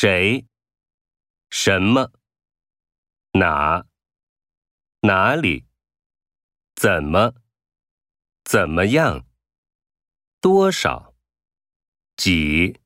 谁？什么？哪？哪里？怎么？怎么样？多少？几？